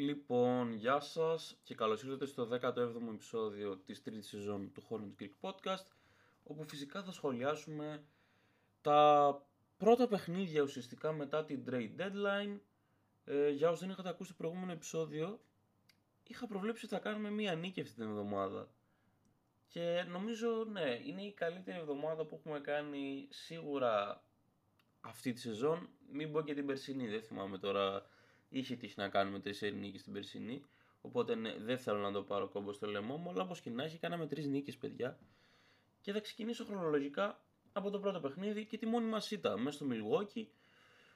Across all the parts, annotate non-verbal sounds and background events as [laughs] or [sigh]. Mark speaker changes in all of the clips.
Speaker 1: Λοιπόν, γεια σας και καλώς ήρθατε στο 17ο επεισόδιο της τρίτης σεζόν του Hornet Creek Podcast όπου φυσικά θα σχολιάσουμε τα πρώτα παιχνίδια ουσιαστικά μετά την trade deadline. Ε, για όσοι δεν είχατε ακούσει το προηγούμενο επεισόδιο είχα προβλέψει ότι θα κάνουμε μία νίκη αυτή την εβδομάδα. Και νομίζω ναι, είναι η καλύτερη εβδομάδα που έχουμε κάνει σίγουρα αυτή τη σεζόν. Μην πω και την περσινή, δεν θυμάμαι τώρα είχε τύχει να κάνουμε τρεις νίκες στην περσινή. Οπότε ναι, δεν θέλω να το πάρω κόμπο στο λαιμό μου, αλλά όπως και να έχει, κάναμε τρεις νίκες, παιδιά. Και θα ξεκινήσω χρονολογικά από το πρώτο παιχνίδι και τη μόνη μας ήττα μέσα στο Milwaukee,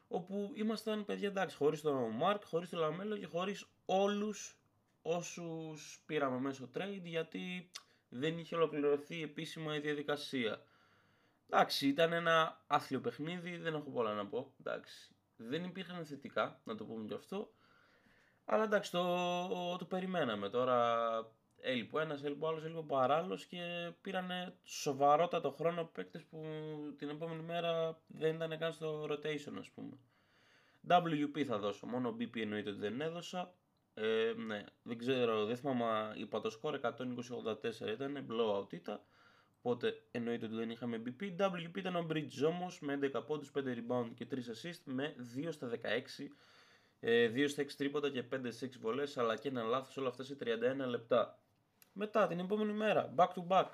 Speaker 1: όπου ήμασταν παιδιά εντάξει, χωρίς τον Μάρκ, χωρίς τον Λαμέλο και χωρίς όλους όσους πήραμε μέσω trade γιατί δεν είχε ολοκληρωθεί επίσημα η διαδικασία. Εντάξει, ήταν ένα άθλιο παιχνίδι, δεν έχω πολλά να πω. Εντάξει, δεν υπήρχαν θετικά, να το πούμε και αυτό. Αλλά εντάξει, το, το περιμέναμε. Τώρα έλειπε ο ένας, έλειπε ο άλλος, έλειπε ο παράλληλος και πήραν σοβαρότατο χρόνο παίκτες που την επόμενη μέρα δεν ήταν καν στο rotation, ας πούμε. WP θα δώσω, μόνο BP εννοείται ότι δεν έδωσα. Ε, ναι, δεν ξέρω, δεν θυμάμαι, είπα το σκορ 120-84 ήταν, blowout ήταν. Οπότε εννοείται ότι δεν είχαμε BP. WP ήταν ο Bridge όμως με 11 πόντους, 5 rebound και 3 assist με 2 στα 16. 2 ε, στα 6 τρίποτα και 5 σε 6 βολές αλλά και ένα λάθος όλα αυτά σε 31 λεπτά. Μετά την επόμενη μέρα, back to back.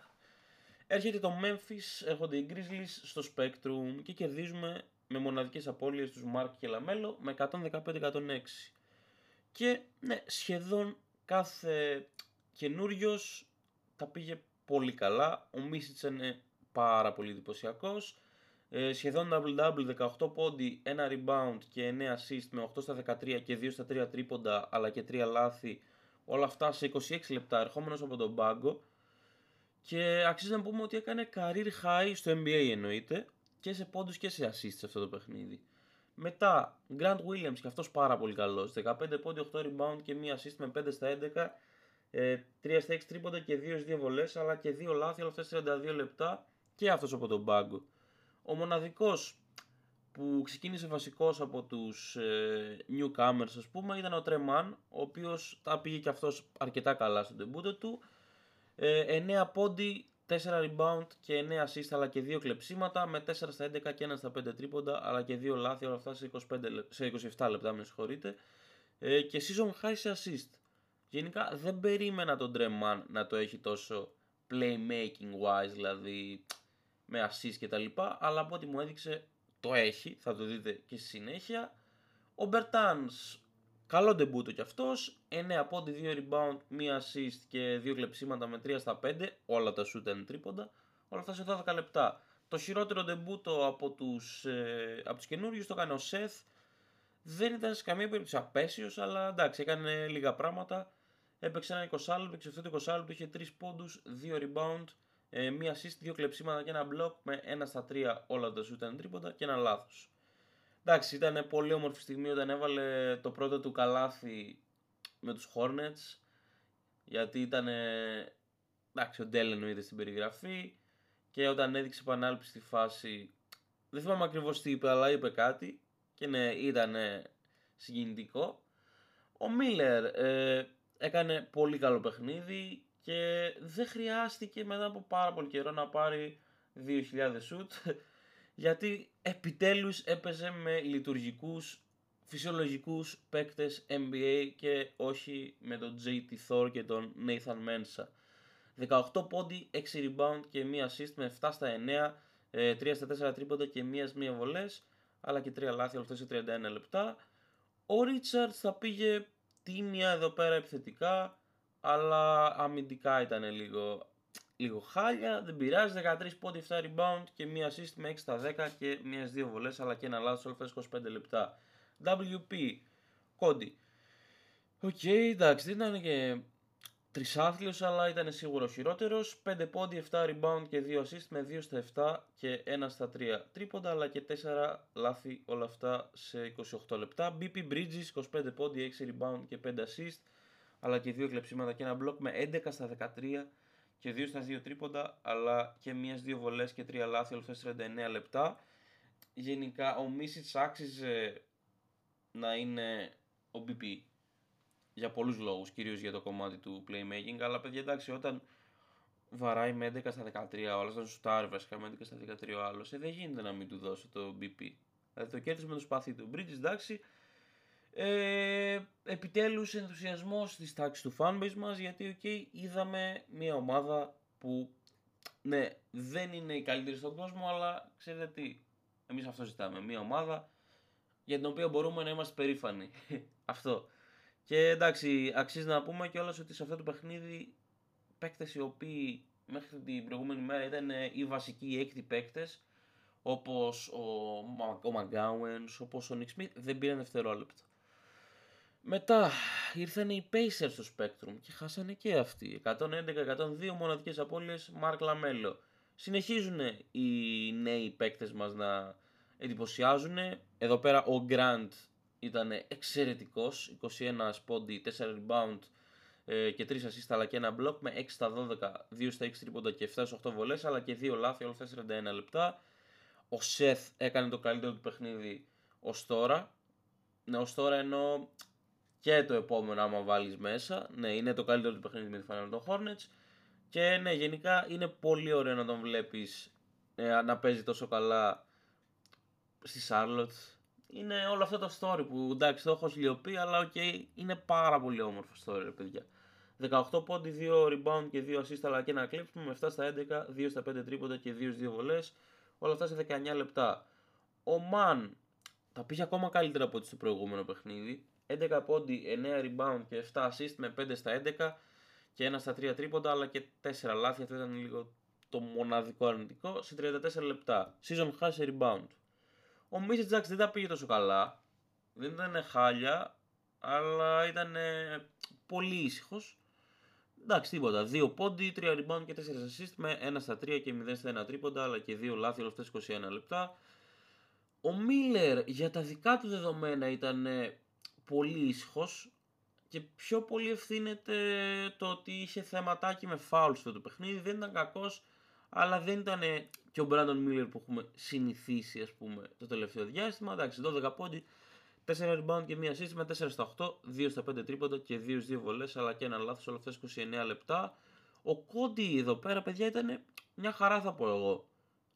Speaker 1: Έρχεται το Memphis, έρχονται οι Grizzlies στο Spectrum και κερδίζουμε με μοναδικές απώλειες τους Mark και Lamello με 115-106. Και ναι, σχεδόν κάθε καινούριος τα πήγε πολύ καλά. Ο Μίσιτς είναι πάρα πολύ εντυπωσιακός. Ε, σχεδόν double-double, 18 πόντι, 1 rebound και 9 assist με 8 στα 13 και 2 στα 3 τρίποντα αλλά και 3 λάθη. Όλα αυτά σε 26 λεπτά ερχόμενος από τον πάγκο. Και αξίζει να πούμε ότι έκανε career high στο NBA εννοείται και σε πόντους και σε assist σε αυτό το παιχνίδι. Μετά, Grant Williams και αυτός πάρα πολύ καλός, 15 πόντι, 8 rebound και 1 assist με 5 στα 11 ε, 3 στα 6 τρίποντα και 2 2 βολές, αλλά και 2 λάθη, όλα αυτά 42 λεπτά και αυτός από τον πάγκο. Ο μοναδικός που ξεκίνησε βασικός από τους ε, newcomers ας πούμε ήταν ο Τρεμάν, ο οποίος τα πήγε και αυτός αρκετά καλά στον τεμπούτο του. Ε, 9 πόντι, 4 rebound και 9 assist αλλά και 2 κλεψίματα με 4 στα 11 και 1 στα 5 τρίποντα αλλά και 2 λάθη όλα αυτά σε, 25, σε 27 λεπτά με συγχωρείτε ε, και season high σε assist. Γενικά δεν περίμενα τον Τρεμάν να το έχει τόσο playmaking wise, δηλαδή με assist και τα λοιπά, αλλά από ό,τι μου έδειξε το έχει, θα το δείτε και στη συνέχεια. Ο Μπερτάνς, καλό ντεμπούτο κι αυτός, 9 πόντι, 2 rebound, 1 assist και 2 κλεψίματα με 3 στα 5, όλα τα shoot είναι τρίποντα, όλα αυτά σε 12 λεπτά. Το χειρότερο ντεμπούτο από τους, ε, από τους καινούριους το έκανε ο Seth, δεν ήταν σε καμία περίπτωση απέσιος, αλλά εντάξει έκανε λίγα πράγματα. Έπαιξε ένα 20 λεπτό και αυτό το 20 λεπτό είχε 3 πόντους, 2 rebound, ε, μία assist, 2 κλεψίματα και ένα block με 1 στα 3 όλα τα σου ήταν τρίποντα και ένα λάθος. Εντάξει, ήταν πολύ όμορφη στιγμή όταν έβαλε το πρώτο του καλάθι με τους Hornets γιατί ήταν εντάξει ο Ντέλ εννοείται στην περιγραφή και όταν έδειξε επανάληψη στη φάση δεν θυμάμαι ακριβώς τι είπε αλλά είπε κάτι και ναι ήταν συγκινητικό ο Μίλλερ ε, έκανε πολύ καλό παιχνίδι και δεν χρειάστηκε μετά από πάρα πολύ καιρό να πάρει 2.000 σουτ [laughs] γιατί επιτέλους έπαιζε με λειτουργικούς φυσιολογικούς παίκτες NBA και όχι με τον JT Thor και τον Nathan Mensa. 18 πόντι, 6 rebound και 1 assist με 7 στα 9, 3 ε, στα 4 τρίποντα και 1 1 βολές, αλλά και 3 λάθη όλα σε 31 λεπτά. Ο Richards θα πήγε τίμια εδώ πέρα επιθετικά, αλλά αμυντικά ήταν λίγο, λίγο χάλια. Δεν πειράζει, 13 πόντι, 7 rebound και μία assist με 6 στα 10 και μίας 2 βολές, αλλά και ένα λάθος όλα 25 λεπτά. WP, Κόντι. OK, okay, εντάξει, δεν ήταν και τρισάθλιος, αλλά ήταν σίγουρα ο χειρότερος. 5 πόντι, 7 rebound και 2 assist με 2 στα 7 και 1 στα 3 τρίποντα, αλλά και 4 λάθη όλα αυτά σε 28 λεπτά. BP Bridges, 25 πόντι, 6 rebound και 5 assist, αλλά και 2 κλεψίματα και ένα block με 11 στα 13 και 2 στα 2 τρίποντα, αλλά και μία 2 βολές και 3 λάθη όλα αυτά σε 39 λεπτά. Γενικά ο Μίσιτς άξιζε να είναι ο BP για πολλούς λόγους, κυρίως για το κομμάτι του playmaking, αλλά παιδιά εντάξει, όταν βαράει με 11 στα 13 ο άλλος, όταν σουτάρει βασικά με 11 στα 13 ο άλλος, ε, δεν γίνεται να μην του δώσω το BP. Δηλαδή το κέρδισε με το σπαθί του. Bridges εντάξει, ε, επιτέλους ενθουσιασμός της τάξης του fanbase μας, γιατί okay, είδαμε μια ομάδα που ναι, δεν είναι η καλύτερη στον κόσμο, αλλά ξέρετε τι, εμείς αυτό ζητάμε. Μια ομάδα για την οποία μπορούμε να είμαστε περήφανοι. [laughs] αυτό. Και εντάξει, αξίζει να πούμε κιόλας ότι σε αυτό το παιχνίδι παίκτες οι οποίοι μέχρι την προηγούμενη μέρα ήταν οι βασικοί έκτοι παίκτες, όπως ο, ο Μακγκάουενς, όπως ο Νικ Σμιθ, δεν πήραν δευτερόλεπτα. Μετά ήρθαν οι Pacers στο Spectrum και χάσανε και αυτοί. 111-102 μοναδικές απώλειες Μάρκ Λαμέλο. Συνεχίζουν οι νέοι παίκτες μας να εντυπωσιάζουν. Εδώ πέρα ο Grant ήταν εξαιρετικός, 21 πόντι, 4 rebound ε, και 3 assist αλλά και ένα block με 6 στα 12, 2 στα 6 τρίποντα και 7 στα 8 βολές αλλά και 2 λάθη όλα αυτά 41 λεπτά. Ο Seth έκανε το καλύτερο του παιχνίδι ως τώρα. Ναι, ως τώρα ενώ και το επόμενο άμα βάλεις μέσα. Ναι, είναι το καλύτερο του παιχνίδι με τη φανέλα των Hornets. Και ναι, γενικά είναι πολύ ωραίο να τον βλέπεις ε, να παίζει τόσο καλά στη Charlotte είναι όλο αυτό το story που εντάξει το έχω χιλιοπεί αλλά OK okay, είναι πάρα πολύ όμορφο story ρε παιδιά. 18 πόντι, 2 rebound και 2 assist αλλά και ένα κλέψιμο με 7 στα 11, 2 στα 5 τρίποντα και 2 2 βολές. Όλα αυτά σε 19 λεπτά. Ο Μαν τα πήγε ακόμα καλύτερα από ό,τι στο προηγούμενο παιχνίδι. 11 πόντι, 9 rebound και 7 assist με 5 στα 11 και 1 στα 3 τρίποντα αλλά και 4 λάθη. Αυτό ήταν λίγο το μοναδικό αρνητικό σε 34 λεπτά. Season high σε rebound. Ο Μίσι Τζάξ δεν τα πήγε τόσο καλά. Δεν ήταν χάλια, αλλά ήταν πολύ ήσυχος. Εντάξει, τίποτα. 2 πόντι, 3 rebound και 4 assist με 1 στα 3 και 0 στα 1 τρίποντα, αλλά και 2 λάθη όλα αυτά 21 λεπτά. Ο Μίλλερ για τα δικά του δεδομένα ήταν πολύ ήσυχος και πιο πολύ ευθύνεται το ότι είχε θεματάκι με φάουλ στο το παιχνίδι. Δεν ήταν κακός, αλλά δεν ήταν και ο Μπράντον Μίλλερ που έχουμε συνηθίσει ας πούμε το τελευταίο διάστημα. Εντάξει, 12 πόντι, 4 rebound και μία assist με 4 στα 8, 2 στα 5 τρίποντα και 2 2 βολές αλλά και ένα λάθος όλα αυτά 29 λεπτά. Ο Κόντι εδώ πέρα παιδιά ήταν μια χαρά θα πω εγώ.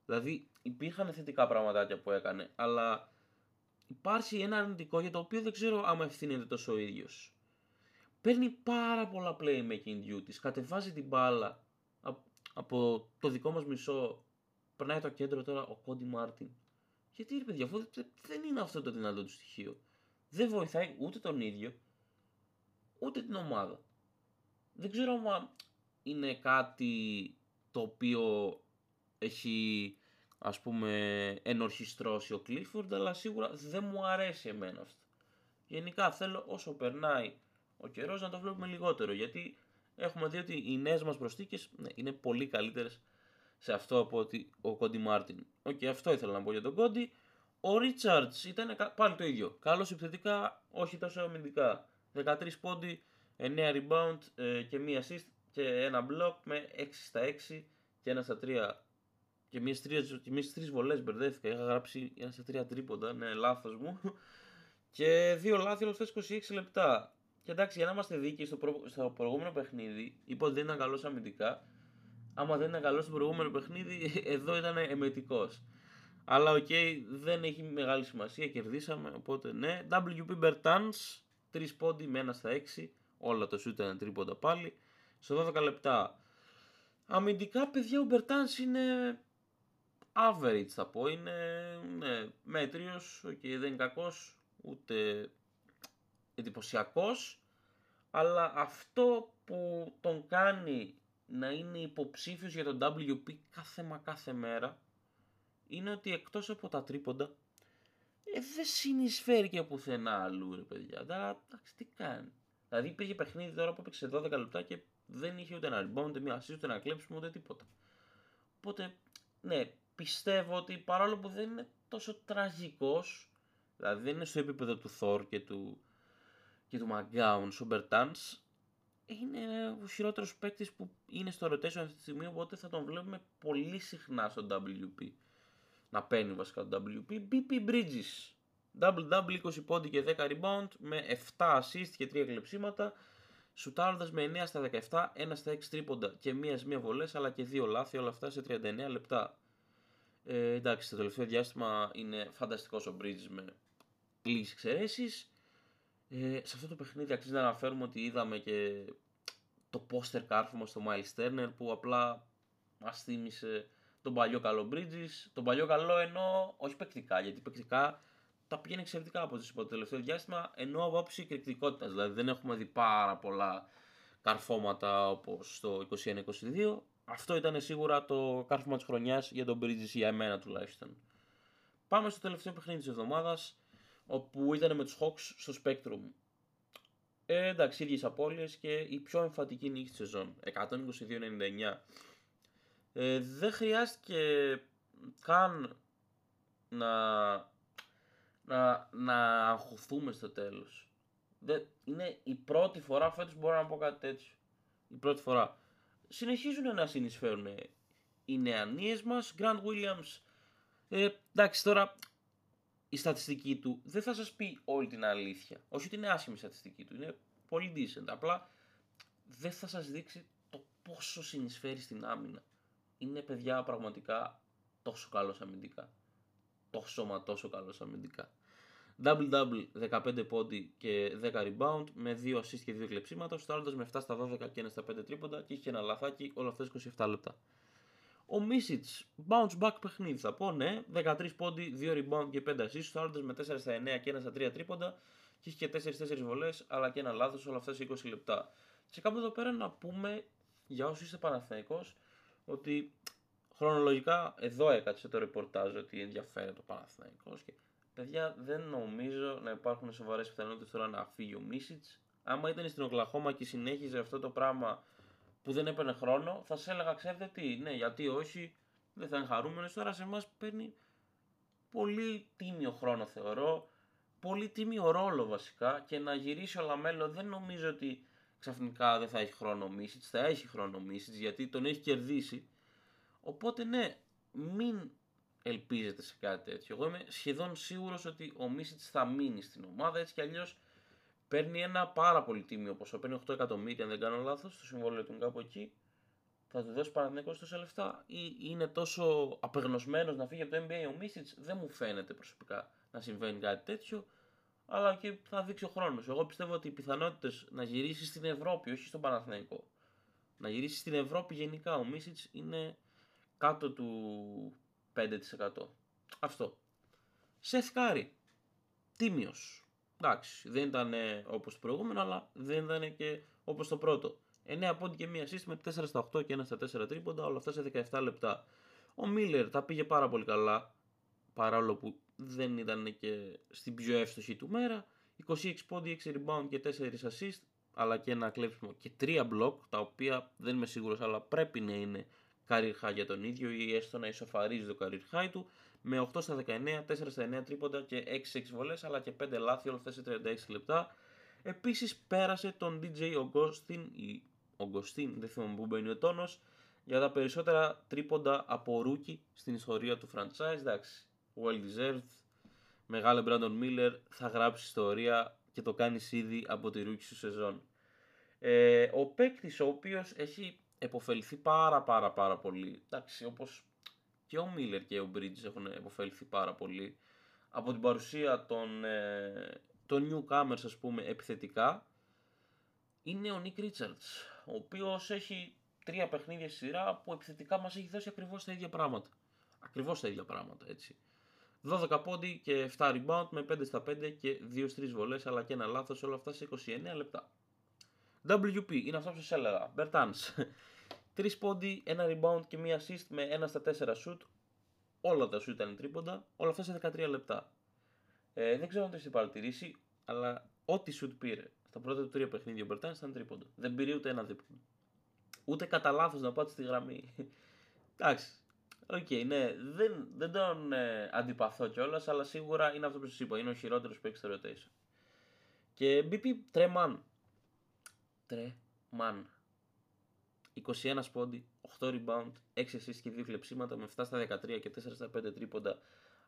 Speaker 1: Δηλαδή υπήρχαν θετικά πραγματάκια που έκανε αλλά υπάρχει ένα αρνητικό για το οποίο δεν ξέρω άμα ευθύνεται τόσο ο ίδιος. Παίρνει πάρα πολλά playmaking duties, κατεβάζει την μπάλα από το δικό μας μισό περνάει το κέντρο τώρα ο Κόντι Μάρτιν. Γιατί ρε παιδιά, αφού δεν είναι αυτό το δυνατό του στοιχείο. Δεν βοηθάει ούτε τον ίδιο, ούτε την ομάδα. Δεν ξέρω αν είναι κάτι το οποίο έχει ας πούμε ενορχιστρώσει ο Κλίφορντ, αλλά σίγουρα δεν μου αρέσει εμένα αυτό. Γενικά θέλω όσο περνάει ο καιρός να το βλέπουμε λιγότερο, γιατί έχουμε δει ότι οι νέες μας προσθήκες ναι, είναι πολύ καλύτερες σε αυτό από ότι ο Κόντι Μάρτιν. OK, okay, αυτό ήθελα να πω για τον Κόντι. Ο Ρίτσαρτς ήταν πάλι το ίδιο. Καλό επιθετικά, όχι τόσο αμυντικά. 13 πόντι, 9 rebound ε, και μία assist και ένα block με 6 στα 6 και ένα στα 3. Και μία στις τρεις βολές μπερδεύτηκα. Είχα γράψει ένα στα 3 τρίποντα, ναι, λάθος μου. [laughs] και δύο λάθη όλα 26 λεπτά. Και εντάξει, για να είμαστε δίκαιοι στο, προ... στο προηγούμενο παιχνίδι, είπα ότι δεν ήταν καλό αμυντικά άμα δεν ήταν καλός στο προηγούμενο παιχνίδι, [laughs] εδώ ήταν εμετικός. Αλλά OK, okay, δεν έχει μεγάλη σημασία, κερδίσαμε, οπότε ναι. WP Bertans, 3 πόντι με 1 στα 6, όλα το σου ήταν τρίποντα πάλι, σε 12 λεπτά. Αμυντικά, παιδιά, ο Bertans είναι average θα πω, είναι ναι, μέτριος, okay, δεν είναι κακός, ούτε εντυπωσιακός, αλλά αυτό που τον κάνει να είναι υποψήφιος για τον WP κάθε μα κάθε μέρα είναι ότι εκτός από τα τρίποντα ε, δεν συνεισφέρει και πουθενά αλλού ρε παιδιά. εντάξει τι κάνει. Δηλαδή υπήρχε παιχνίδι τώρα που έπαιξε 12 λεπτά και δεν είχε ούτε ένα rebound, ούτε μια assist, ούτε ένα κλέψιμο, ούτε τίποτα. Οπότε, ναι, πιστεύω ότι παρόλο που δεν είναι τόσο τραγικός, δηλαδή δεν είναι στο επίπεδο του Thor και του, και του McGowan, ο Bertans, είναι ο χειρότερος παίκτης που είναι στο rotation αυτή τη στιγμή, οπότε θα τον βλέπουμε πολύ συχνά στο WP. Να παίρνει βασικά το WP. BP Bridges. Double-double 20 πόντι και 10 rebound με 7 assist και 3 κλεψίματα. Σουτάροντας με 9 στα 17, 1 στα 6 τρίποντα και μία μία βολές, αλλά και δύο λάθη, όλα αυτά σε 39 λεπτά. Ε, εντάξει, το τελευταίο διάστημα είναι φανταστικός ο Bridges με λίγε εξαιρέσεις. Ε, σε αυτό το παιχνίδι αξίζει να αναφέρουμε ότι είδαμε και το poster κάρφωμα στο Miles Turner που απλά μας θύμισε τον παλιό καλό Bridges. Τον παλιό καλό εννοώ όχι παικτικά, γιατί παικτικά τα πηγαίνει εξαιρετικά από το τελευταίο διάστημα, ενώ από άποψη εκρηκτικότητας. Δηλαδή δεν έχουμε δει πάρα πολλά καρφώματα όπως το 21-22. Αυτό ήταν σίγουρα το κάρφωμα της χρονιάς για τον Bridges για εμένα τουλάχιστον. Πάμε στο τελευταίο παιχνίδι της εβδομάδας, όπου ήταν με τους Hawks στο Spectrum. Ε, εντάξει, ίδιες απώλειες και η πιο εμφαντική νίκη της σεζόν. 122-99. Ε, δεν χρειάστηκε καν να να, να αγχωθούμε στο τέλος. είναι η πρώτη φορά φέτος μπορώ να πω κάτι τέτοιο. Η πρώτη φορά. Συνεχίζουν να συνεισφέρουν οι νεανίες μας. Grant Williams, ε, εντάξει τώρα η στατιστική του δεν θα σας πει όλη την αλήθεια. Όχι ότι είναι άσχημη η στατιστική του, είναι πολύ decent. Απλά δεν θα σας δείξει το πόσο συνεισφέρει στην άμυνα. Είναι παιδιά πραγματικά τόσο καλός αμυντικά τόσο μα τόσο καλός αμυντικά. Double-double 15 πόντι και 10 rebound με 2 assist και 2 κλεψίματα, στάροντας με 7 στα 12 και 1 στα 5 τρίποντα και είχε ένα λαθάκι όλα αυτά 27 λεπτά. Ο Μίσιτς, bounce back παιχνίδι θα πω, ναι, 13 πόντι, 2 rebound και 5 assist, στάροντας με 4 στα 9 και 1 στα 3 τρίποντα και είχε και 4-4 βολές αλλά και ένα λάθος όλα αυτά σε 20 λεπτά. Και κάπου εδώ πέρα να πούμε για όσοι είστε Παναθηναϊκός ότι χρονολογικά εδώ έκατσε το ρεπορτάζ ότι ενδιαφέρει το Παναθηναϊκός και παιδιά δεν νομίζω να υπάρχουν σοβαρές πιθανότητες τώρα να φύγει ο Μίσιτς. Άμα ήταν στην Οκλαχώμα και συνέχιζε αυτό το πράγμα που δεν έπαιρνε χρόνο, θα σε έλεγα ξέρετε τι, ναι γιατί όχι, δεν θα είναι χαρούμενος. Τώρα σε εμάς παίρνει πολύ τίμιο χρόνο θεωρώ, πολύ τίμιο ρόλο βασικά και να γυρίσει ο Λαμέλο δεν νομίζω ότι ξαφνικά δεν θα έχει χρόνο ο Μίσιτς, θα έχει χρόνο ο Μίσιτς γιατί τον έχει κερδίσει Οπότε ναι, μην ελπίζετε σε κάτι τέτοιο. Εγώ είμαι σχεδόν σίγουρος ότι ο Μίσιτς θα μείνει στην ομάδα έτσι κι αλλιώς παίρνει ένα πάρα πολύ τίμιο ποσό. Παίρνει 8 εκατομμύρια, αν δεν κάνω λάθος, το συμβόλαιο του κάπου εκεί. Θα του δώσει Παναθηναϊκός τόσα λεφτά ή είναι τόσο απεγνωσμένος να φύγει από το NBA ο Μίσιτς. Δεν μου φαίνεται προσωπικά να συμβαίνει κάτι τέτοιο. Αλλά και θα δείξει ο χρόνος. Εγώ πιστεύω ότι οι πιθανότητες να γυρίσει στην Ευρώπη, όχι στον Παναθηναϊκό, να γυρίσει στην Ευρώπη γενικά ο Μίσιτς είναι κάτω του 5%. Αυτό. Σεθ Κάρι. Τίμιος. Εντάξει, δεν ήταν όπως το προηγούμενο, αλλά δεν ήταν και όπως το πρώτο. 9 πόντι και μία assist με, 4 στα 8 και 1 στα 4 τρίποντα, όλα αυτά σε 17 λεπτά. Ο Μίλλερ τα πήγε πάρα πολύ καλά, παρόλο που δεν ήταν και στην πιο εύστοχη του μέρα. 26 πόντι, 6 rebound και 4 assist, αλλά και ένα κλέψιμο και 3 block, τα οποία δεν είμαι σίγουρος, αλλά πρέπει να είναι career high για τον ίδιο ή έστω να ισοφαρίζει το career high του με 8 στα 19, 4 στα 9 τρίποντα και 6-6 βολές αλλά και 5 λάθη όλα αυτά σε 36 λεπτά. Επίσης πέρασε τον DJ Augustin ή Augustin, δεν θυμάμαι που μπαίνει ο τόνος, για τα περισσότερα τρίποντα από rookie στην ιστορία του franchise. Εντάξει, well deserved. Μεγάλε Brandon Miller θα γράψει ιστορία και το κάνει ήδη από τη rookie σου σεζόν. Ε, ο παίκτης ο οποίος έχει επωφεληθεί πάρα πάρα πάρα πολύ. Εντάξει, όπως και ο Μίλλερ και ο Bridges έχουν επωφεληθεί πάρα πολύ από την παρουσία των, ε, των newcomers ας πούμε επιθετικά είναι ο Nick Richards ο οποίος έχει τρία παιχνίδια σειρά που επιθετικά μας έχει δώσει ακριβώς τα ίδια πράγματα. Ακριβώς τα ίδια πράγματα έτσι. 12 πόντι και 7 rebound με 5 στα 5 και 2 3 βολές αλλά και ένα λάθος όλα αυτά σε 29 λεπτά. WP είναι αυτό που σας έλεγα. Bertans 3 πόντι, ένα rebound και μία assist με 1 στα 4 shoot. Όλα τα shoot ήταν τρίποντα, όλα αυτά σε 13 λεπτά. Ε, δεν ξέρω αν το έχετε παρατηρήσει, αλλά ό,τι shoot πήρε στα πρώτα του τρία παιχνίδια ο Μπερτάν ήταν τρίποντα. Δεν πήρε ούτε ένα δίπλο. Ούτε κατά λάθος να πάτησε τη γραμμή. Εντάξει. OK, okay, ναι, δεν, δεν τον ε, αντιπαθώ κιόλας, αλλά σίγουρα είναι αυτό που σας είπα. Είναι ο χειρότερος που έχει στο rotation. Και BP Τρε Μαν. Τρε Μαν. 21 πόντι, 8 rebound, 6 assists και 2 κλεψίματα με 7 στα 13 και 4 στα 5 τρίποντα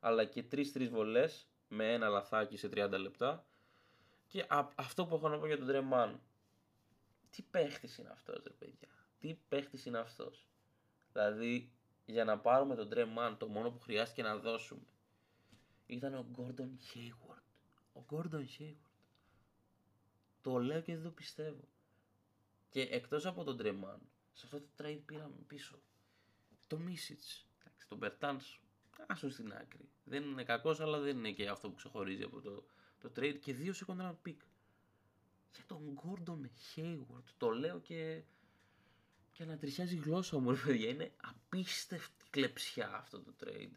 Speaker 1: αλλά και 3-3 βολές με ένα λαθάκι σε 30 λεπτά. Και αυτό που έχω να πω για τον Τρεμάν. Τι παίχτης είναι αυτός, ρε παιδιά. Τι παίχτης είναι αυτός. Δηλαδή, για να πάρουμε τον Τρεμάν, το μόνο που χρειάστηκε να δώσουμε ήταν ο Γκόρντον Hayward. Ο Γκόρντον Hayward. Το λέω και δεν το πιστεύω. Και εκτός από τον Τρεμάν, σε αυτό το trade πήραμε πίσω το Μίσιτς, τον Μπερτάνς, άσο στην άκρη. Δεν είναι κακός, αλλά δεν είναι και αυτό που ξεχωρίζει από το, το trade. Και δύο second round pick. Για τον Gordon Hayward, το λέω και, και ανατριχιάζει η γλώσσα μου, παιδιά. Είναι απίστευτη κλεψιά αυτό το trade.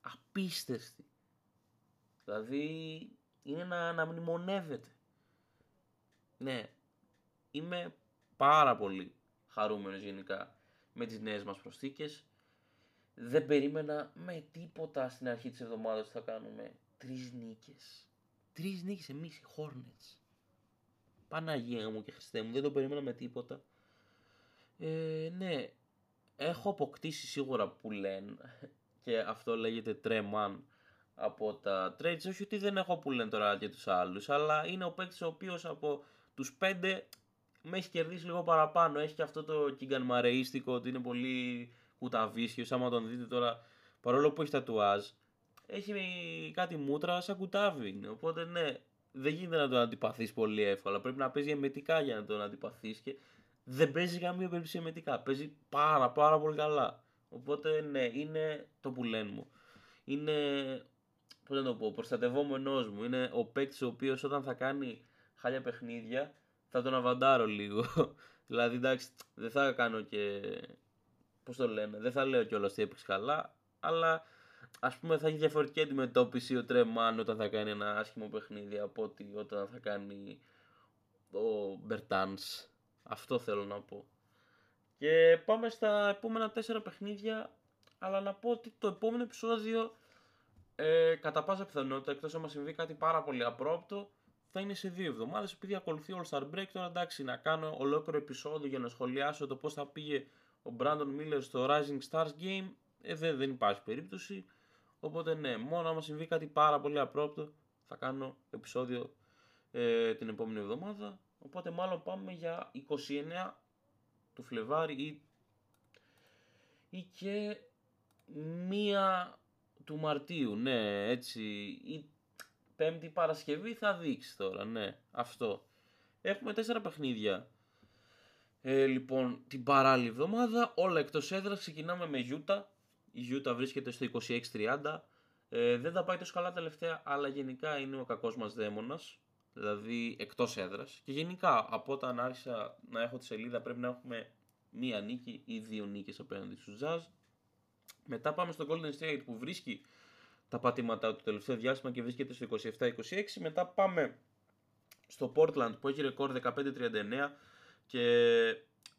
Speaker 1: Απίστευτη. Δηλαδή, είναι να, να μνημονεύεται. Ναι, είμαι πάρα πολύ χαρούμενος γενικά με τις νέες μας προσθήκες. Δεν περίμενα με τίποτα στην αρχή της εβδομάδας ότι θα κάνουμε τρεις νίκες. Τρεις νίκες εμείς οι Hornets. Παναγία μου και Χριστέ μου, δεν το περίμενα με τίποτα. Ε, ναι, έχω αποκτήσει σίγουρα που λένε και αυτό λέγεται τρέμαν από τα trades. Όχι ότι δεν έχω που λένε τώρα και τους άλλους, αλλά είναι ο παίκτης ο οποίος από τους πέντε με έχει κερδίσει λίγο παραπάνω. Έχει και αυτό το κιγκανμαρείστικο ότι είναι πολύ κουταβίσιο. Άμα τον δείτε τώρα, παρόλο που έχει τατουάζ, έχει κάτι μούτρα σαν κουτάβι. Οπότε ναι, δεν γίνεται να τον αντιπαθείς πολύ εύκολα. Πρέπει να παίζει εμετικά για να τον αντιπαθείς και δεν παίζει καμία περίπτωση εμετικά. Παίζει πάρα πάρα πολύ καλά. Οπότε ναι, είναι το που λένε μου. Είναι, πώς να το πω, προστατευόμενος μου. Είναι ο παίκτης ο οποίος όταν θα κάνει χάλια παιχνίδια θα τον αβαντάρω λίγο. [laughs] δηλαδή εντάξει, δεν θα κάνω και. Πώς το λένε, δεν θα λέω κιόλας ότι έπαιξε καλά, αλλά ας πούμε θα έχει διαφορετική αντιμετώπιση ο Τρεμάν όταν θα κάνει ένα άσχημο παιχνίδι από ότι όταν θα κάνει ο Μπερτάνς. Αυτό θέλω να πω. Και πάμε στα επόμενα τέσσερα παιχνίδια, αλλά να πω ότι το επόμενο επεισόδιο ε, κατά πάσα πιθανότητα, εκτός αν μας συμβεί κάτι πάρα πολύ απρόπτο, θα είναι σε δύο εβδομάδες. Επειδή ακολουθεί All Star Break, τώρα εντάξει, να κάνω ολόκληρο επεισόδιο για να σχολιάσω το πώς θα πήγε ο Brandon Miller στο Rising Stars Game. Ε, δεν, δεν υπάρχει περίπτωση. Οπότε ναι, μόνο άμα συμβεί κάτι πάρα πολύ απρόπτο, θα κάνω επεισόδιο ε, την επόμενη εβδομάδα. Οπότε μάλλον πάμε για 29 του Φλεβάρι ή, ή και μία του Μαρτίου. Ναι, έτσι. Ή Πέμπτη Παρασκευή θα δείξει τώρα, ναι, αυτό. Έχουμε τέσσερα παιχνίδια. Ε, λοιπόν, την παράλληλη εβδομάδα, όλα εκτός έδρας, ξεκινάμε με Γιούτα. Η Γιούτα βρίσκεται στο 26-30. Ε, δεν θα πάει τόσο καλά τελευταία, αλλά γενικά είναι ο κακός μας δαίμονας. Δηλαδή εκτός έδρας. Και γενικά, από όταν άρχισα να έχω τη σελίδα, πρέπει να έχουμε μία νίκη ή δύο νίκες απέναντι στους Jazz. Μετά πάμε στο Golden State που βρίσκει τα πατήματά του το τελευταίο διάστημα και βρίσκεται στο 27-26. Μετά πάμε στο Portland που έχει ρεκόρ 15-39 και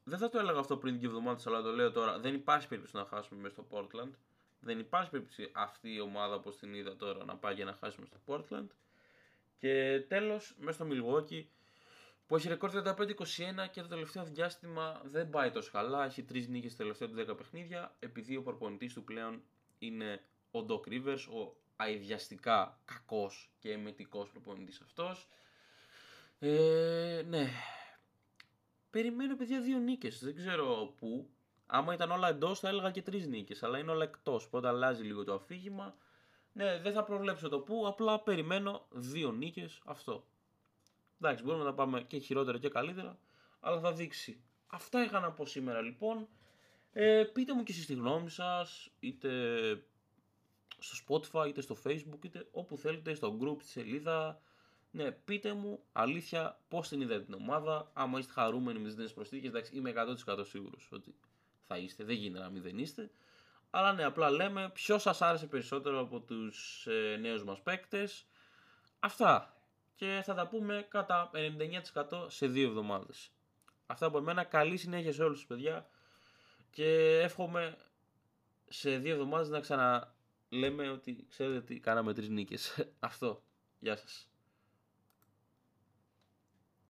Speaker 1: δεν θα το έλεγα αυτό πριν δύο εβδομάδε, αλλά το λέω τώρα. Δεν υπάρχει περίπτωση να χάσουμε μέσα στο Portland. Δεν υπάρχει περίπτωση αυτή η ομάδα όπως την είδα τώρα να πάει για να χάσουμε στο Portland. Και τέλος, μέσα στο Milwaukee που έχει ρεκόρ 35-21 και το τελευταίο διάστημα δεν πάει τόσο καλά. Έχει τρεις νίκες στα τελευταία του 10 παιχνίδια. Επειδή ο προπονητής του πλέον είναι ο Doc Rivers, ο αειδιαστικά κακός και εμετικός προπονητής αυτός. Ε, ναι. Περιμένω παιδιά δύο νίκες, δεν ξέρω πού. Άμα ήταν όλα εντός θα έλεγα και τρεις νίκες, αλλά είναι όλα εκτός, οπότε αλλάζει λίγο το αφήγημα. Ναι, δεν θα προβλέψω το πού, απλά περιμένω δύο νίκες, αυτό. Εντάξει, μπορούμε να πάμε και χειρότερα και καλύτερα, αλλά θα δείξει. Αυτά είχα να πω σήμερα λοιπόν. Ε, πείτε μου και εσείς τη γνώμη σας, είτε στο Spotify, είτε στο Facebook, είτε όπου θέλετε, στο group, στη σελίδα. Ναι, πείτε μου αλήθεια πώς την είδατε την ομάδα. Άμα είστε χαρούμενοι με τι νέε προσθήκες, εντάξει, είμαι 100% σίγουρος ότι θα είστε. Δεν γίνεται να μην δεν είστε. Αλλά ναι, απλά λέμε ποιος σας άρεσε περισσότερο από τους ε, νέους μας παίκτες. Αυτά. Και θα τα πούμε κατά 99% σε δύο εβδομάδες. Αυτά από εμένα. Καλή συνέχεια σε όλους τους παιδιά. Και εύχομαι σε δύο εβδομάδες να ξανα λέμε ότι ξέρετε τι κάναμε τρεις νίκες. [laughs] Αυτό. Γεια σας.